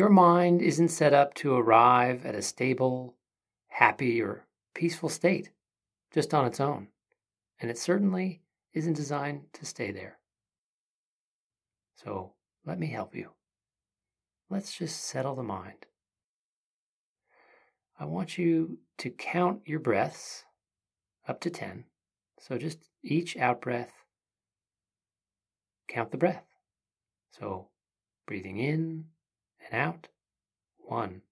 Your mind isn't set up to arrive at a stable, happy, or peaceful state just on its own, and it certainly isn't designed to stay there. So let me help you. Let's just settle the mind. I want you to count your breaths up to 10. So just each out breath, count the breath. So breathing in and out. One.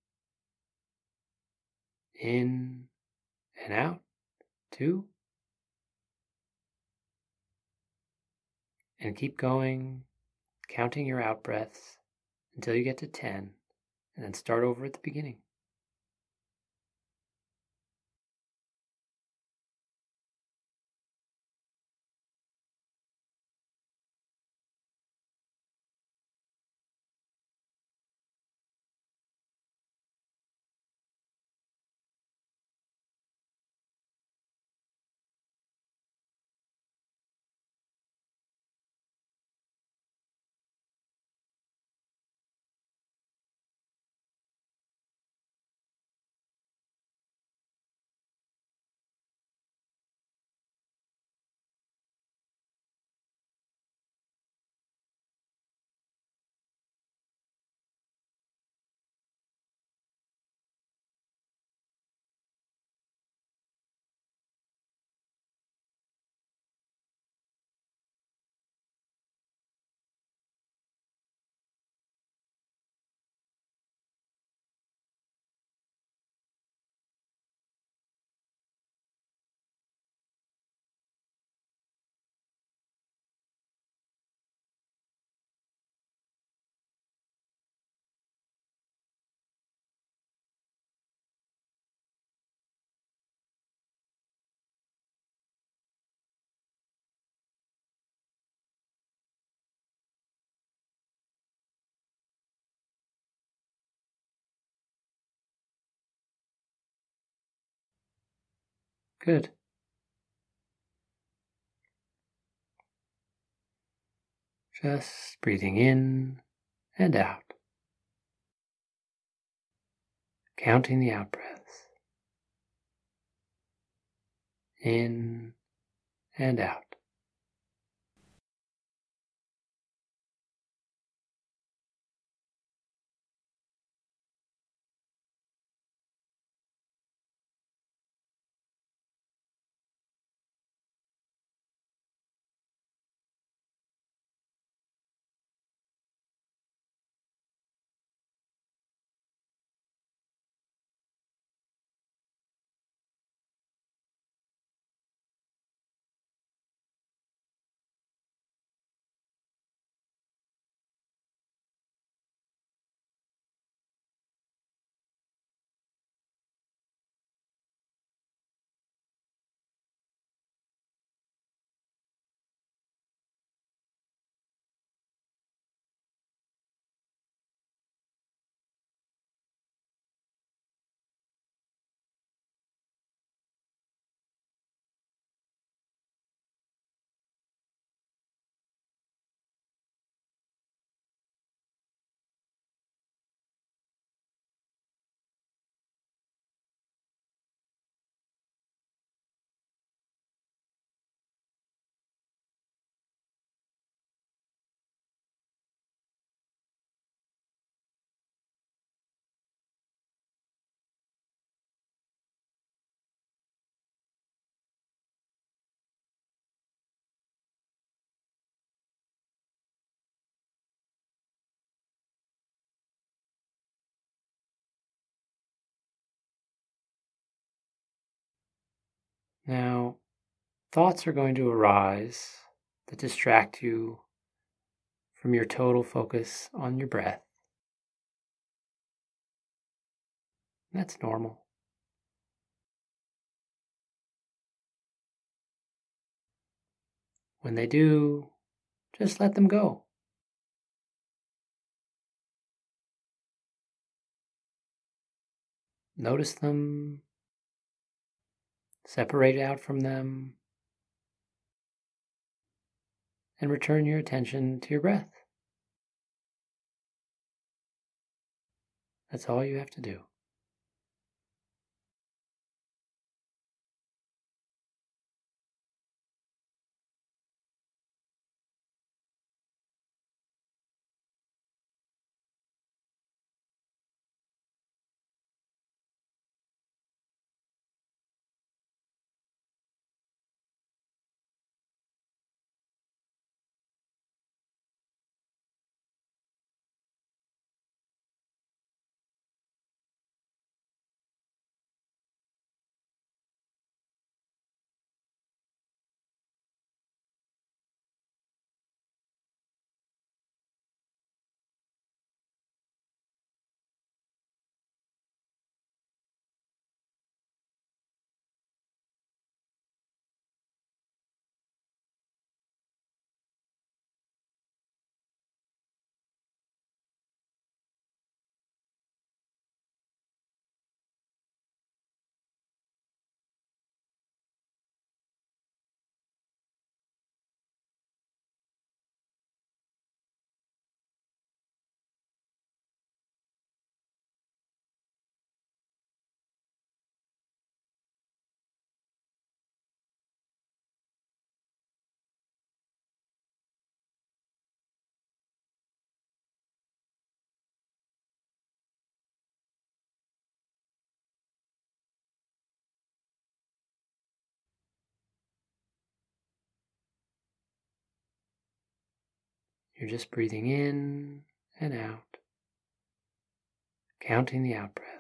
In and out. Two. And keep going, counting your out breaths until you get to 10, and then start over at the beginning. Good. Just breathing in and out. Counting the out breaths. In and out. Now, thoughts are going to arise that distract you from your total focus on your breath. That's normal. When they do, just let them go. Notice them, separate out from them, and return your attention to your breath. That's all you have to do. You're just breathing in and out, counting the out breaths.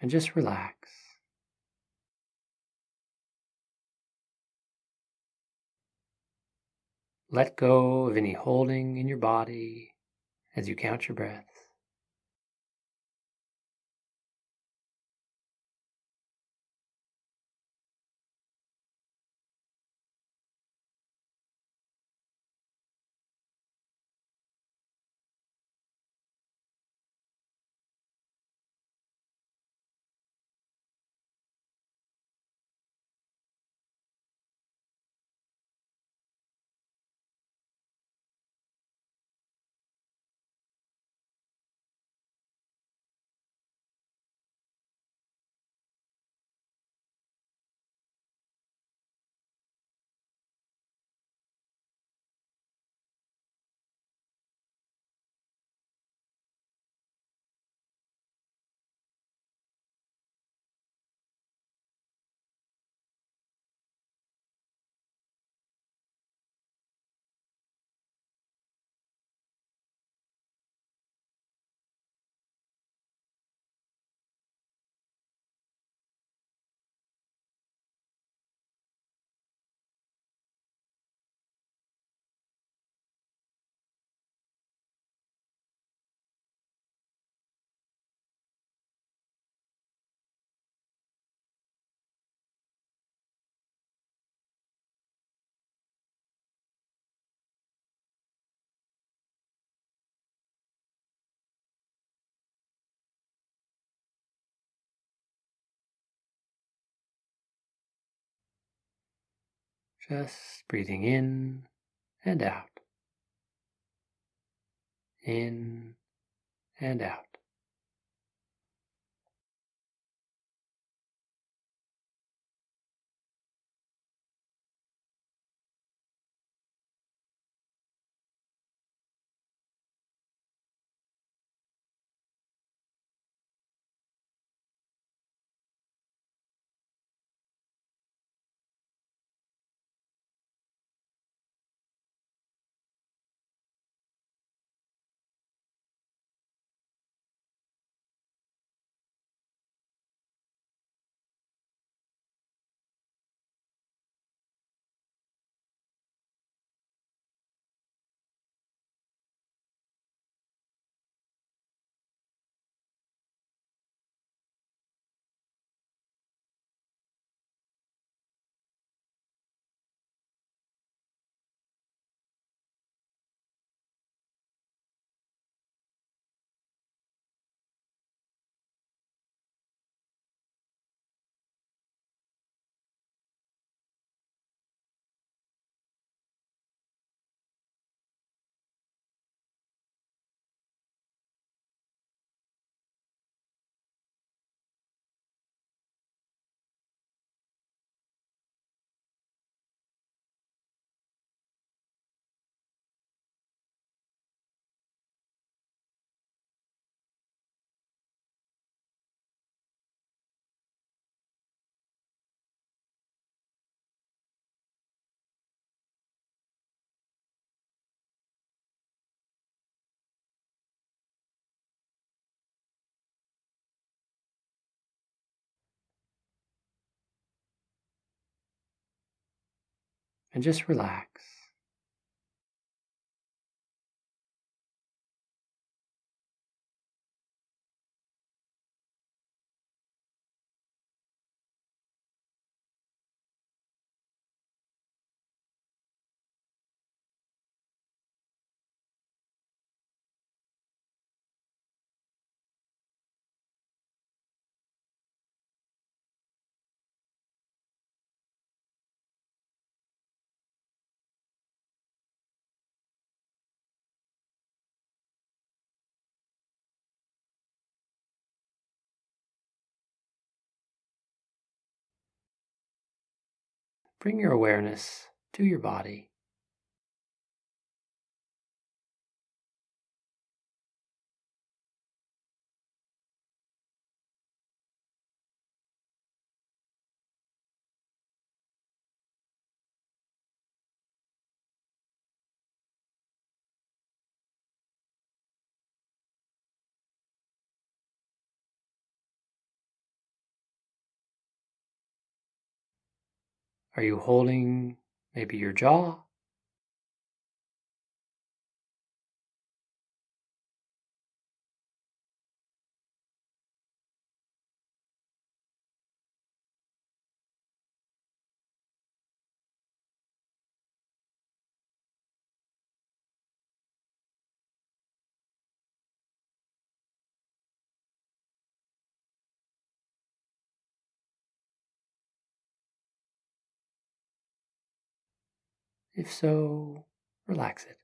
And just relax. Let go of any holding in your body as you count your breaths. Just breathing in and out. In and out. And just relax. Bring your awareness to your body. Are you holding maybe your jaw? If so, relax it.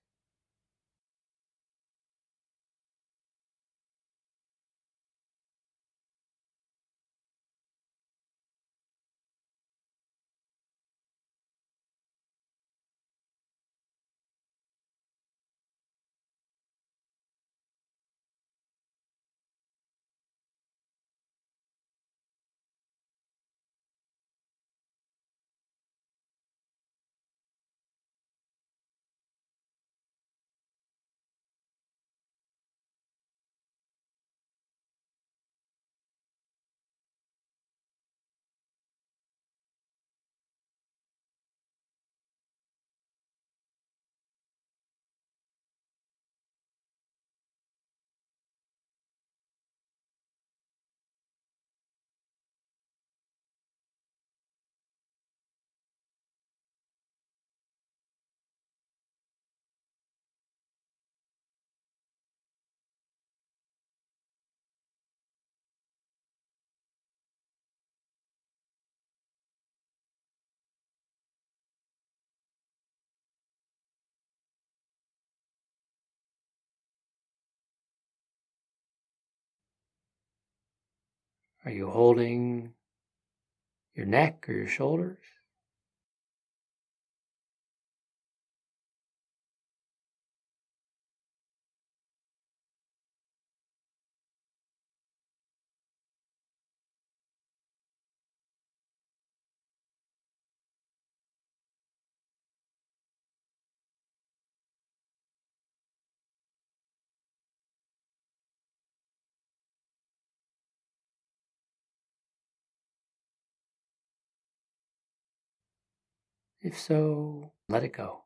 Are you holding your neck or your shoulders? If so, let it go.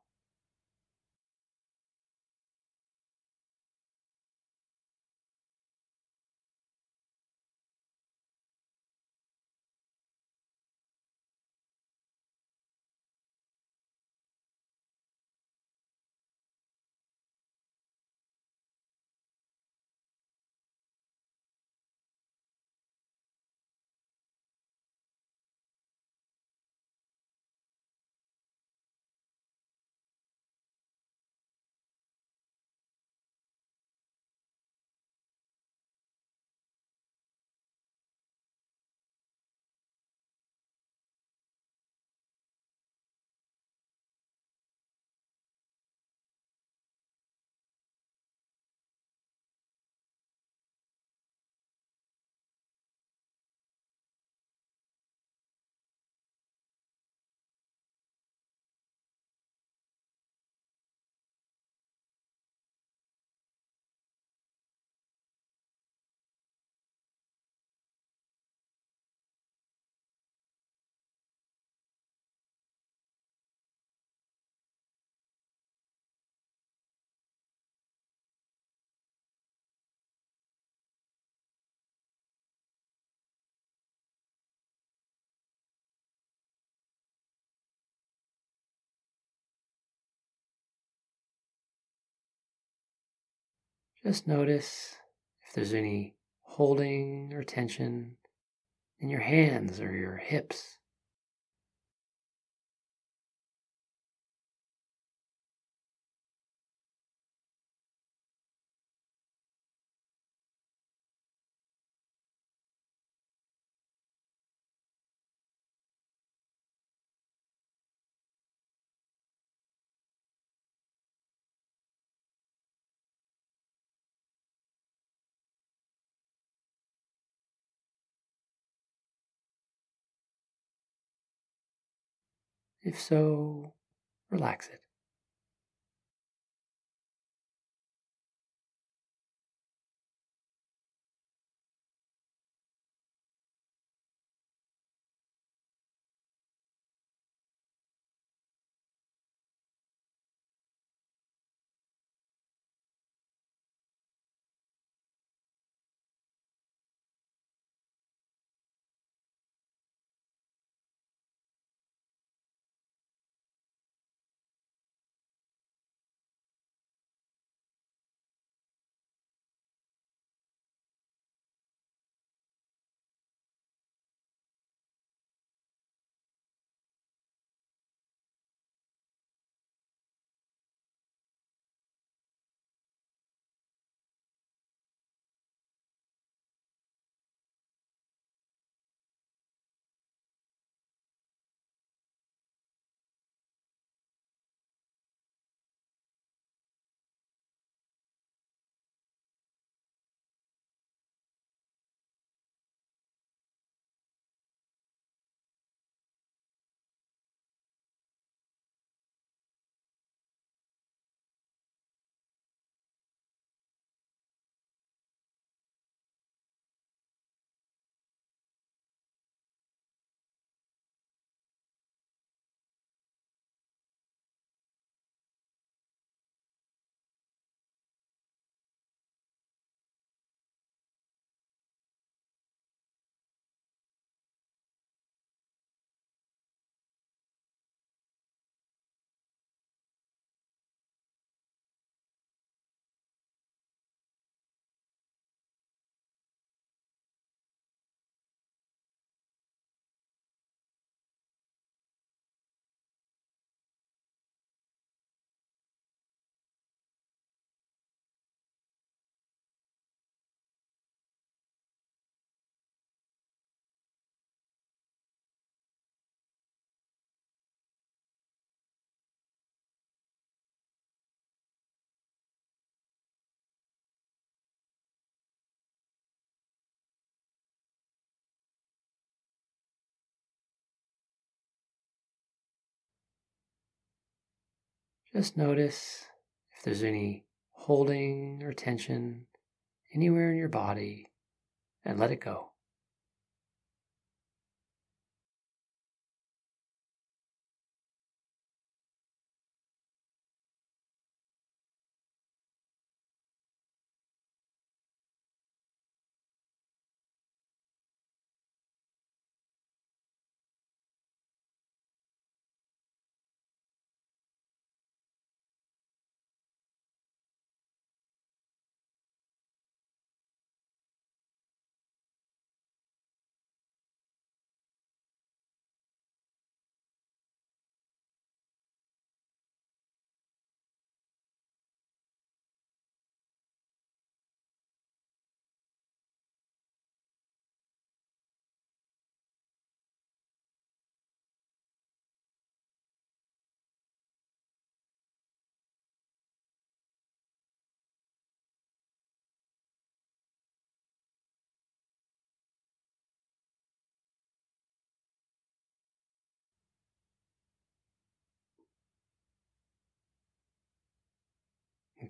Just notice if there's any holding or tension in your hands or your hips. If so, relax it. Just notice if there's any holding or tension anywhere in your body and let it go.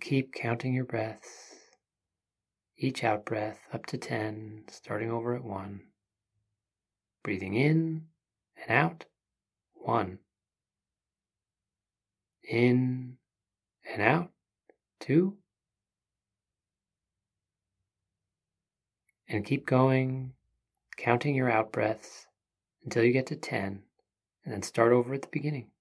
Keep counting your breaths, each out breath up to 10, starting over at 1. Breathing in and out, 1. In and out, 2. And keep going, counting your out breaths until you get to 10, and then start over at the beginning.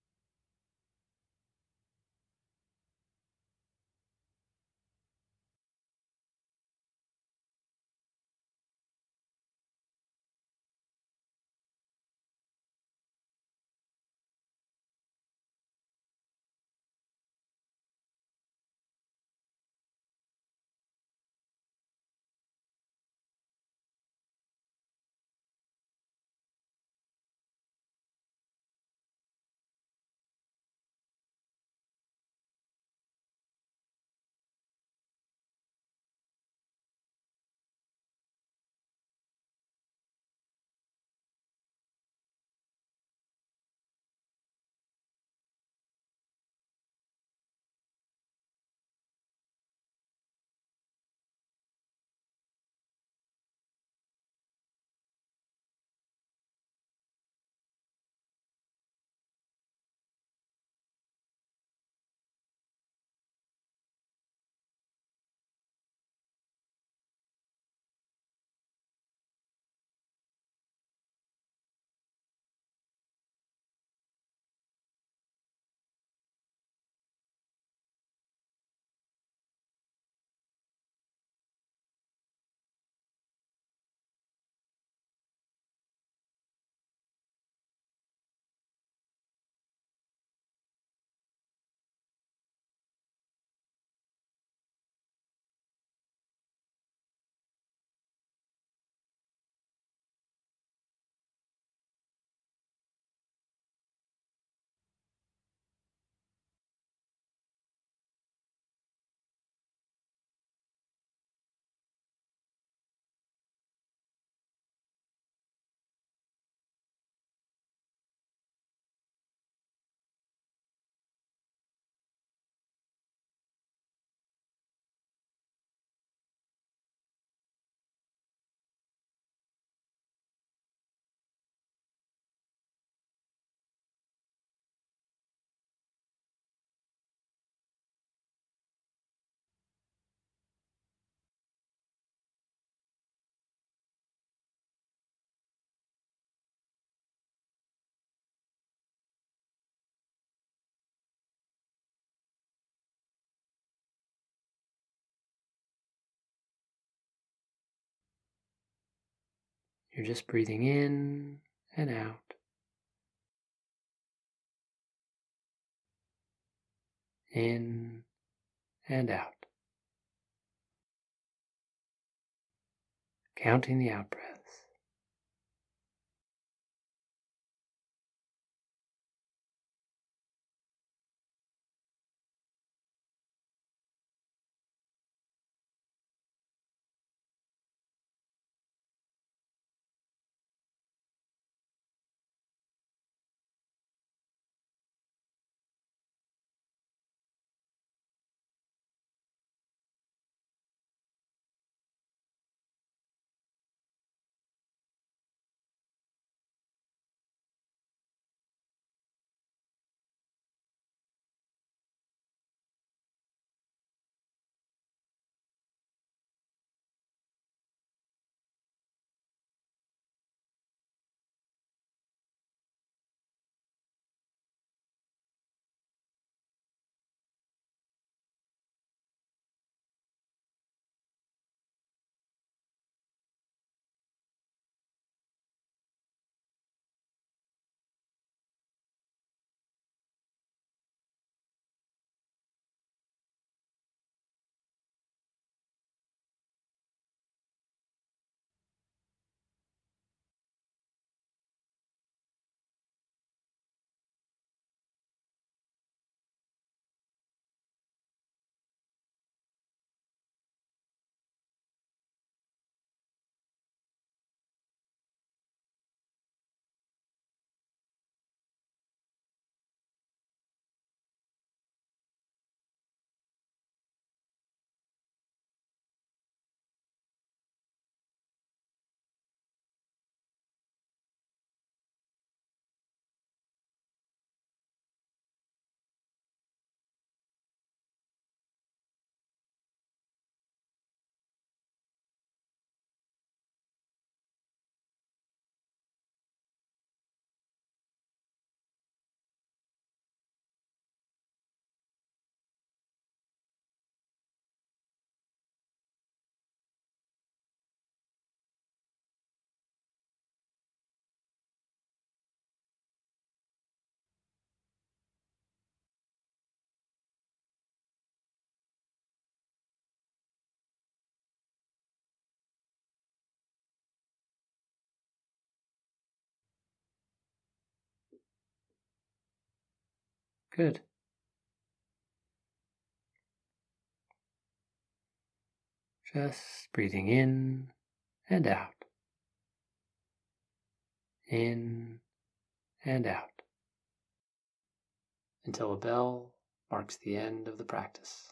You're just breathing in and out. In and out. Counting the out breath. Good. Just breathing in and out. In and out. Until a bell marks the end of the practice.